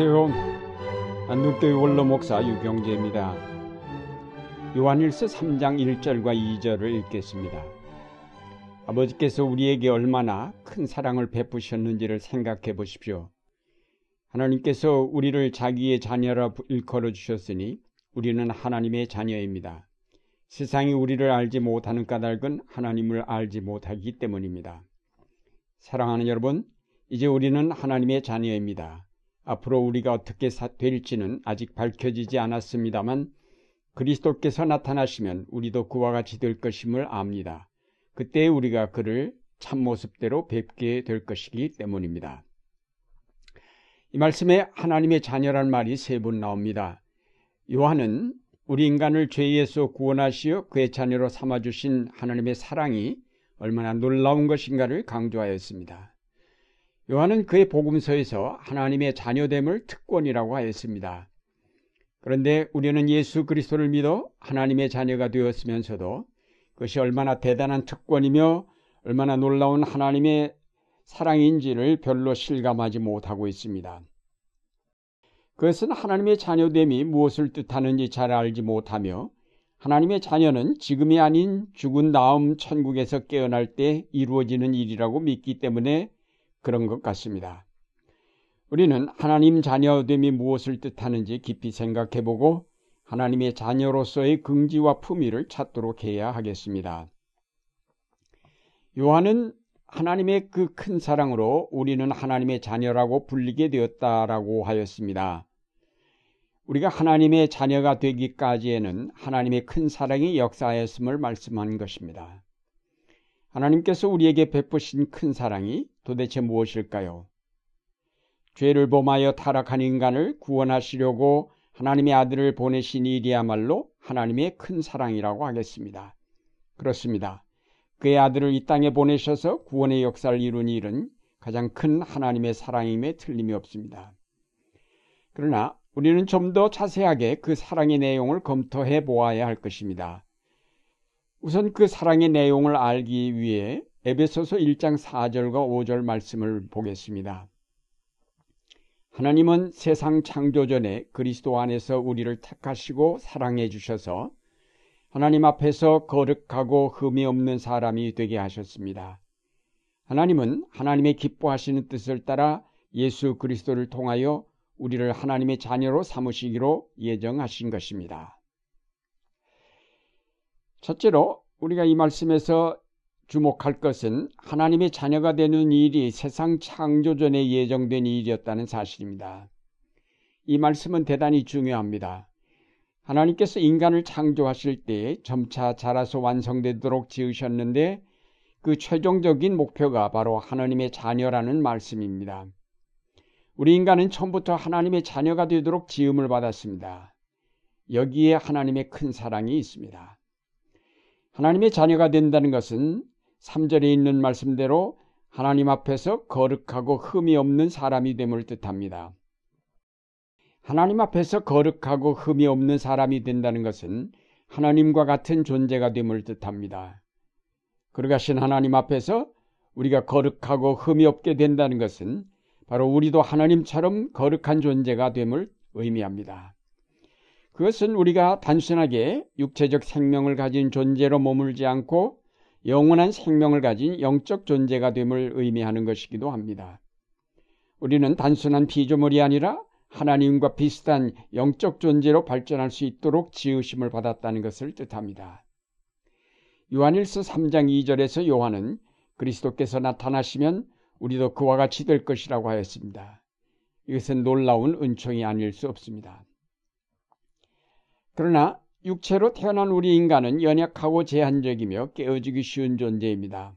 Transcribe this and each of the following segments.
안녕하세요. 안동교회 원로 목사 유경재입니다. 요한일서 3장 1절과 2절을 읽겠습니다. 아버지께서 우리에게 얼마나 큰 사랑을 베푸셨는지를 생각해 보십시오. 하나님께서 우리를 자기의 자녀라 일컬어 주셨으니 우리는 하나님의 자녀입니다. 세상이 우리를 알지 못하는 까닭은 하나님을 알지 못하기 때문입니다. 사랑하는 여러분, 이제 우리는 하나님의 자녀입니다. 앞으로 우리가 어떻게 될지는 아직 밝혀지지 않았습니다만 그리스도께서 나타나시면 우리도 그와 같이 될 것임을 압니다. 그때 우리가 그를 참모습대로 뵙게 될 것이기 때문입니다. 이 말씀에 하나님의 자녀란 말이 세 번 나옵니다. 요한은 우리 인간을 죄에서 구원하시어 그의 자녀로 삼아주신 하나님의 사랑이 얼마나 놀라운 것인가를 강조하였습니다. 요한은 그의 복음서에서 하나님의 자녀됨을 특권이라고 하였습니다. 그런데 우리는 예수 그리스도를 믿어 하나님의 자녀가 되었으면서도 그것이 얼마나 대단한 특권이며 얼마나 놀라운 하나님의 사랑인지를 별로 실감하지 못하고 있습니다. 그것은 하나님의 자녀됨이 무엇을 뜻하는지 잘 알지 못하며 하나님의 자녀는 지금이 아닌 죽은 다음 천국에서 깨어날 때 이루어지는 일이라고 믿기 때문에 그런 것 같습니다. 우리는 하나님 자녀됨이 무엇을 뜻하는지 깊이 생각해 보고 하나님의 자녀로서의 긍지와 품위를 찾도록 해야 하겠습니다. 요한은 하나님의 그 큰 사랑으로 우리는 하나님의 자녀라고 불리게 되었다라고 하였습니다. 우리가 하나님의 자녀가 되기까지에는 하나님의 큰 사랑이 역사하였음을 말씀한 것입니다. 하나님께서 우리에게 베푸신 큰 사랑이 도대체 무엇일까요? 죄를 범하여 타락한 인간을 구원하시려고 하나님의 아들을 보내신 일이야말로 하나님의 큰 사랑이라고 하겠습니다. 그렇습니다. 그의 아들을 이 땅에 보내셔서 구원의 역사를 이룬 일은 가장 큰 하나님의 사랑임에 틀림이 없습니다. 그러나 우리는 좀 더 자세하게 그 사랑의 내용을 검토해 보아야 할 것입니다. 우선 그 사랑의 내용을 알기 위해 에베소서 1장 4절과 5절 말씀을 보겠습니다. 하나님은 세상 창조 전에 그리스도 안에서 우리를 택하시고 사랑해 주셔서 하나님 앞에서 거룩하고 흠이 없는 사람이 되게 하셨습니다. 하나님은 하나님의 기뻐하시는 뜻을 따라 예수 그리스도를 통하여 우리를 하나님의 자녀로 삼으시기로 예정하신 것입니다. 첫째로 우리가 이 말씀에서 주목할 것은 하나님의 자녀가 되는 일이 세상 창조 전에 예정된 일이었다는 사실입니다. 이 말씀은 대단히 중요합니다. 하나님께서 인간을 창조하실 때 점차 자라서 완성되도록 지으셨는데 그 최종적인 목표가 바로 하나님의 자녀라는 말씀입니다. 우리 인간은 처음부터 하나님의 자녀가 되도록 지음을 받았습니다. 여기에 하나님의 큰 사랑이 있습니다. 하나님의 자녀가 된다는 것은 3절에 있는 말씀대로 하나님 앞에서 거룩하고 흠이 없는 사람이 됨을 뜻합니다. 하나님 앞에서 거룩하고 흠이 없는 사람이 된다는 것은 하나님과 같은 존재가 됨을 뜻합니다. 그러가신 하나님 앞에서 우리가 거룩하고 흠이 없게 된다는 것은 바로 우리도 하나님처럼 거룩한 존재가 됨을 의미합니다. 그것은 우리가 단순하게 육체적 생명을 가진 존재로 머물지 않고 영원한 생명을 가진 영적 존재가 됨을 의미하는 것이기도 합니다. 우리는 단순한 피조물이 아니라 하나님과 비슷한 영적 존재로 발전할 수 있도록 지으심을 받았다는 것을 뜻합니다. 요한일서 3장 2절에서 요한은 그리스도께서 나타나시면 우리도 그와 같이 될 것이라고 하였습니다. 이것은 놀라운 은총이 아닐 수 없습니다. 그러나 육체로 태어난 우리 인간은 연약하고 제한적이며 깨어지기 쉬운 존재입니다.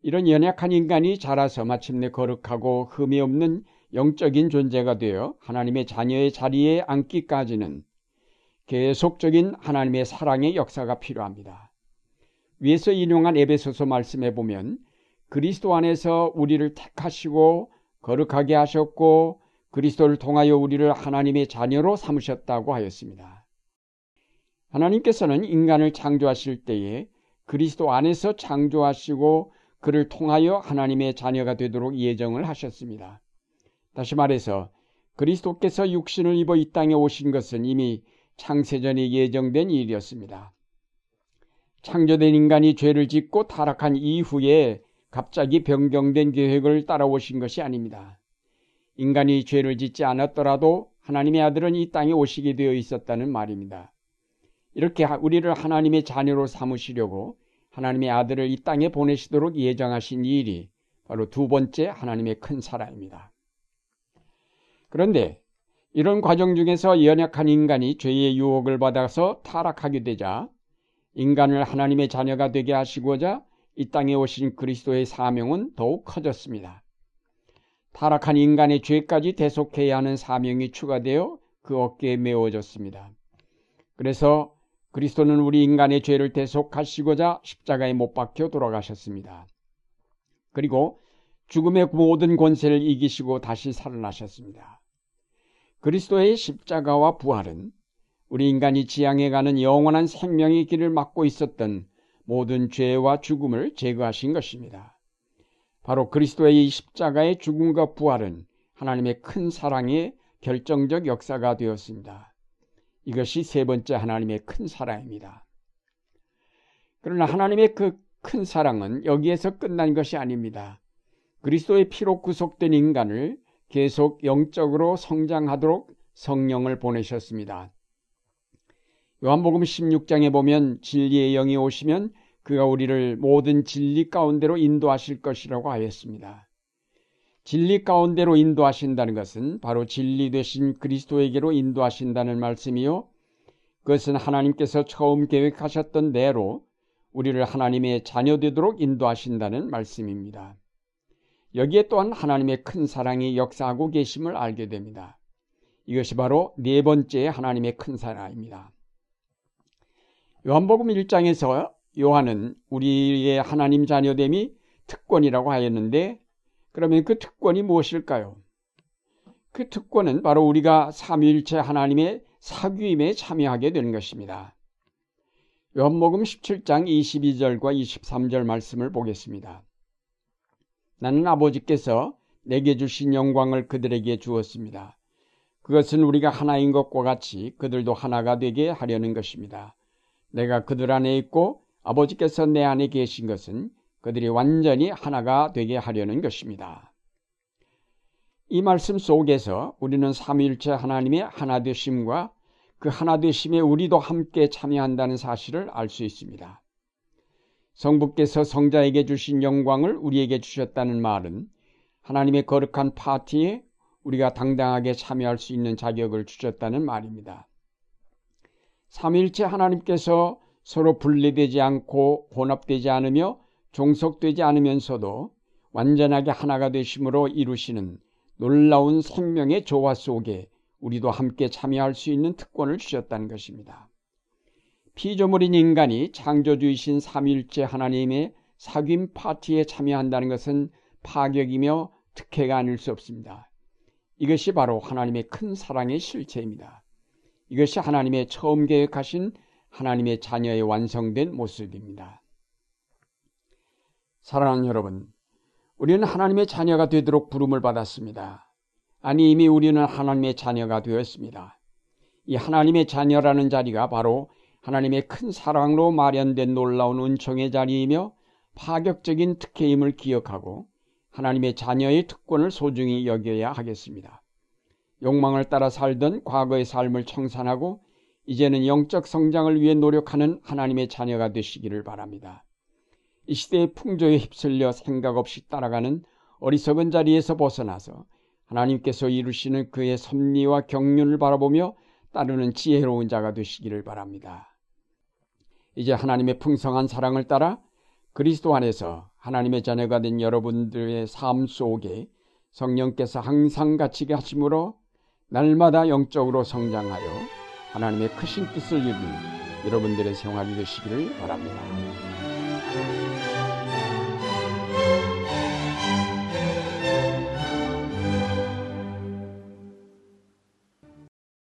이런 연약한 인간이 자라서 마침내 거룩하고 흠이 없는 영적인 존재가 되어 하나님의 자녀의 자리에 앉기까지는 계속적인 하나님의 사랑의 역사가 필요합니다. 위에서 인용한 에베소서 말씀에 보면 그리스도 안에서 우리를 택하시고 거룩하게 하셨고 그리스도를 통하여 우리를 하나님의 자녀로 삼으셨다고 하였습니다. 하나님께서는 인간을 창조하실 때에 그리스도 안에서 창조하시고 그를 통하여 하나님의 자녀가 되도록 예정을 하셨습니다. 다시 말해서 그리스도께서 육신을 입어 이 땅에 오신 것은 이미 창세전에 예정된 일이었습니다. 창조된 인간이 죄를 짓고 타락한 이후에 갑자기 변경된 계획을 따라오신 것이 아닙니다. 인간이 죄를 짓지 않았더라도 하나님의 아들은 이 땅에 오시게 되어 있었다는 말입니다. 이렇게 우리를 하나님의 자녀로 삼으시려고 하나님의 아들을 이 땅에 보내시도록 예정하신 일이 바로 두 번째 하나님의 큰 사랑입니다. 그런데 이런 과정 중에서 연약한 인간이 죄의 유혹을 받아서 타락하게 되자 인간을 하나님의 자녀가 되게 하시고자 이 땅에 오신 그리스도의 사명은 더욱 커졌습니다. 타락한 인간의 죄까지 대속해야 하는 사명이 추가되어 그 어깨에 메워졌습니다. 그래서 그리스도는 우리 인간의 죄를 대속하시고자 십자가에 못 박혀 돌아가셨습니다. 그리고 죽음의 모든 권세를 이기시고 다시 살아나셨습니다. 그리스도의 십자가와 부활은 우리 인간이 지향해 가는 영원한 생명의 길을 막고 있었던 모든 죄와 죽음을 제거하신 것입니다. 바로 그리스도의 이 십자가의 죽음과 부활은 하나님의 큰 사랑의 결정적 역사가 되었습니다. 이것이 세 번째 하나님의 큰 사랑입니다. 그러나 하나님의 그 큰 사랑은 여기에서 끝난 것이 아닙니다. 그리스도의 피로 구속된 인간을 계속 영적으로 성장하도록 성령을 보내셨습니다. 요한복음 16장에 보면 진리의 영이 오시면 그가 우리를 모든 진리 가운데로 인도하실 것이라고 하였습니다. 진리 가운데로 인도하신다는 것은 바로 진리 되신 그리스도에게로 인도하신다는 말씀이요. 그것은 하나님께서 처음 계획하셨던 대로 우리를 하나님의 자녀 되도록 인도하신다는 말씀입니다. 여기에 또한 하나님의 큰 사랑이 역사하고 계심을 알게 됩니다. 이것이 바로 네 번째 하나님의 큰 사랑입니다. 요한복음 1장에서 요한은 우리의 하나님 자녀됨이 특권이라고 하였는데 그러면 그 특권이 무엇일까요? 그 특권은 바로 우리가 삼위일체 하나님의 사귀임에 참여하게 되는 것입니다. 요한복음 17장 22절과 23절 말씀을 보겠습니다. 나는 아버지께서 내게 주신 영광을 그들에게 주었습니다. 그것은 우리가 하나인 것과 같이 그들도 하나가 되게 하려는 것입니다. 내가 그들 안에 있고 아버지께서 내 안에 계신 것은 그들이 완전히 하나가 되게 하려는 것입니다. 이 말씀 속에서 우리는 삼위일체 하나님의 하나 되심과 그 하나 되심에 우리도 함께 참여한다는 사실을 알 수 있습니다. 성부께서 성자에게 주신 영광을 우리에게 주셨다는 말은 하나님의 거룩한 파티에 우리가 당당하게 참여할 수 있는 자격을 주셨다는 말입니다. 삼일체 하나님께서 서로 분리되지 않고 혼합되지 않으며 종속되지 않으면서도 완전하게 하나가 되심으로 이루시는 놀라운 생명의 조화 속에 우리도 함께 참여할 수 있는 특권을 주셨다는 것입니다. 피조물인 인간이 창조주이신 삼일째 하나님의 사귐 파티에 참여한다는 것은 파격이며 특혜가 아닐 수 없습니다. 이것이 바로 하나님의 큰 사랑의 실체입니다. 이것이 하나님의 처음 계획하신 하나님의 자녀의 완성된 모습입니다. 사랑하는 여러분, 우리는 하나님의 자녀가 되도록 부름을 받았습니다. 아니, 이미 우리는 하나님의 자녀가 되었습니다. 이 하나님의 자녀라는 자리가 바로 하나님의 큰 사랑으로 마련된 놀라운 은총의 자리이며 파격적인 특혜임을 기억하고 하나님의 자녀의 특권을 소중히 여겨야 하겠습니다. 욕망을 따라 살던 과거의 삶을 청산하고 이제는 영적 성장을 위해 노력하는 하나님의 자녀가 되시기를 바랍니다. 이 시대의 풍조에 휩쓸려 생각 없이 따라가는 어리석은 자리에서 벗어나서 하나님께서 이루시는 그의 섭리와 경륜을 바라보며 따르는 지혜로운 자가 되시기를 바랍니다. 이제 하나님의 풍성한 사랑을 따라 그리스도 안에서 하나님의 자녀가 된 여러분들의 삶 속에 성령께서 항상 갇히게 하심으로 날마다 영적으로 성장하여 하나님의 크신 뜻을 이루는 여러분들의 생활이 되시기를 바랍니다. Música